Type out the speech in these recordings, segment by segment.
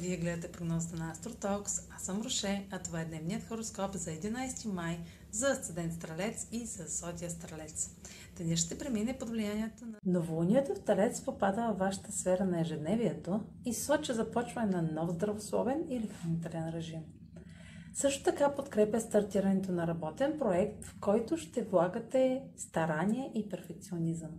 Гледате прогнозата на Астротокс. Аз съм Роше, а това е дневният хороскоп за 11 май за Асцендент Стрелец и за Зодия Стрелец. Денят ще премине под влиянието на... Новолунието в Талец попада във вашата сфера на ежедневието и сочи започване на нов здравословен или хранителен режим. Също така подкрепя стартирането на работен проект, в който ще влагате старание и перфекционизъм.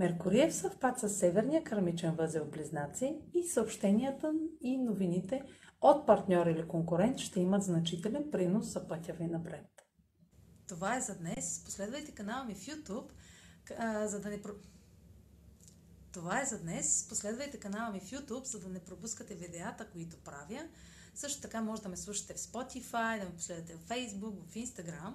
Меркурий в съвпад с Северния кармичен възел Близнаци и съобщенията и новините от партньор или конкурент ще имат значителен принос за пътя ви напред. Това е за днес. Последвайте канала ми в YouTube, за да не... Про... Това е за днес. Последвайте канала ми в YouTube, за да не пропускате видеята, които правя. Също така може да ме слушате в Spotify, да ме последвате в Facebook, в Instagram.